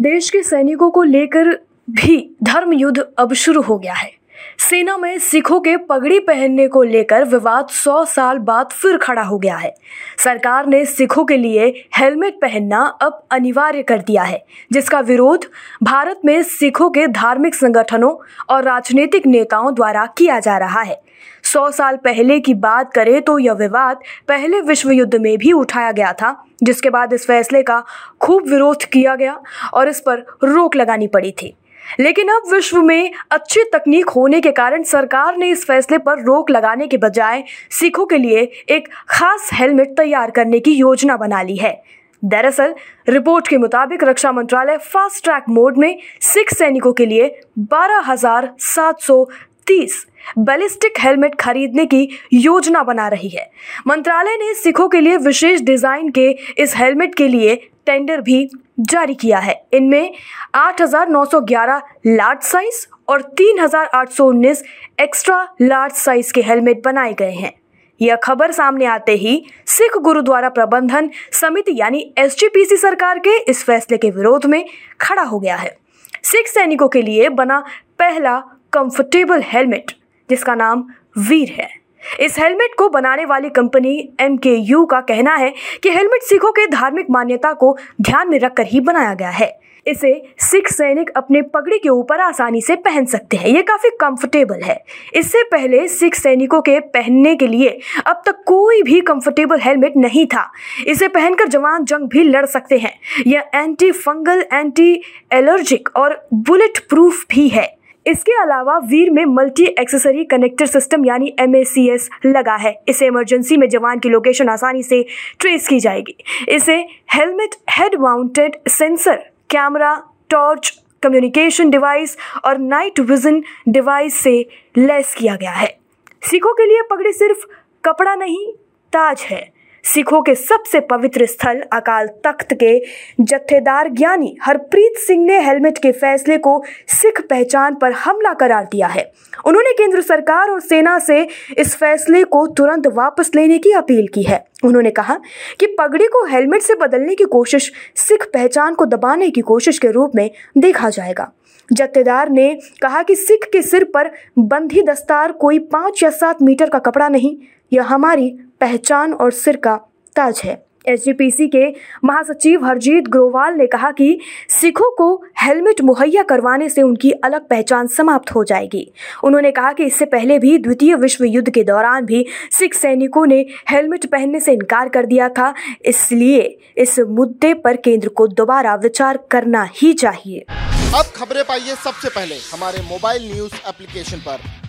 देश के सैनिकों को लेकर भी धर्म युद्ध अब शुरू हो गया है। सेना में सिखों के पगड़ी पहनने को लेकर विवाद 100 साल बाद फिर खड़ा हो गया है। सरकार ने सिखों के लिए हेलमेट पहनना अब अनिवार्य कर दिया है, जिसका विरोध भारत में सिखों के धार्मिक संगठनों और राजनीतिक नेताओं द्वारा किया जा रहा है। सौ साल पहले की बात करें तो यह विवाद पहले विश्व युद्ध में भी उठाया गया था, जिसके बाद इस फैसले का खूब विरोध किया गया और इस पर रोक लगानी पड़ी थी। लेकिन अब विश्व में अच्छी तकनीक होने के कारण सरकार ने इस फैसले पर रोक लगाने के बजाय सिखों के लिए एक खास हेलमेट तैयार करने की योजना बना ली है। दरअसल, रिपोर्ट के मुताबिक रक्षा मंत्रालय फास्ट ट्रैक मोड में सिख सैनिकों के लिए बारह हज़ार सात सौ तीस बैलिस्टिक हेलमेट खरीदने की योजना बना रही है। मंत्रालय ने सिखों के लिए विशेष डिज़ाइन के इस हेलमेट के लिए टेंडर भी जारी किया है। इनमें 8,911 लार्ज साइज़ और 3,819 एक्स्ट्रा लार्ज साइज़ के हेलमेट बनाए गए हैं। यह खबर सामने आते ही सिख गुरुद्वारा प्रबंधन समिति यानी एसजीपीसी सरकार के इस फैसले के विरोध में खड़ा हो गया है। सिख सैनिकों के लिए बना पहला कंफर्टेबल हेलमेट जिसका नाम वीर है। इस हेलमेट को बनाने वाली कंपनी एम के यू का कहना है कि हेलमेट सिखों के धार्मिक मान्यता को ध्यान में रखकर ही बनाया गया है। इसे सिख सैनिक अपने पगड़ी के ऊपर आसानी से पहन सकते हैं। ये काफ़ी कंफर्टेबल है। इससे पहले सिख सैनिकों के पहनने के लिए अब तक कोई भी कंफर्टेबल हेलमेट नहीं था। इसे पहनकर जवान जंग भी लड़ सकते हैं। यह एंटी फंगल एंटी एलर्जिक और बुलेट प्रूफ भी है। इसके अलावा वीर में मल्टी एक्सेसरी कनेक्टर सिस्टम यानी एम लगा है। इसे इमरजेंसी में जवान की लोकेशन आसानी से ट्रेस की जाएगी। इसे helmet head mounted sensor camera torch communication device और नाइट विजन डिवाइस से लेस किया गया है। सिखों के लिए पगड़ी सिर्फ़ कपड़ा नहीं, ताज है। सिखों के सबसे पवित्र स्थल अकाल तख्त के जत्थेदार ज्ञानी हरप्रीत सिंह ने हेलमेट के फैसले को सिख पहचान पर हमला करार दिया है। उन्होंने केंद्र सरकार और सेना से इस फैसले को तुरंत वापस लेने की अपील की है। उन्होंने कहा कि पगड़ी को हेलमेट से बदलने की कोशिश सिख पहचान को दबाने की कोशिश के रूप में देखा जाएगा। जत्थेदार ने कहा कि सिख के सिर पर बंधी दस्तार कोई पाँच या सात मीटर का कपड़ा नहीं, यह हमारी पहचान और सिर का ताज है। एस के महासचिव हरजीत ग्रोवाल ने कहा कि सिखों को हेलमेट मुहैया करवाने से उनकी अलग पहचान समाप्त हो जाएगी। उन्होंने कहा कि इससे पहले भी द्वितीय विश्व युद्ध के दौरान भी सिख सैनिकों ने हेलमेट पहनने से इनकार कर दिया था। इसलिए इस मुद्दे पर केंद्र को दोबारा विचार करना ही चाहिए। अब खबरें पाइए सबसे पहले हमारे मोबाइल न्यूज़ एप्लीकेशन पर।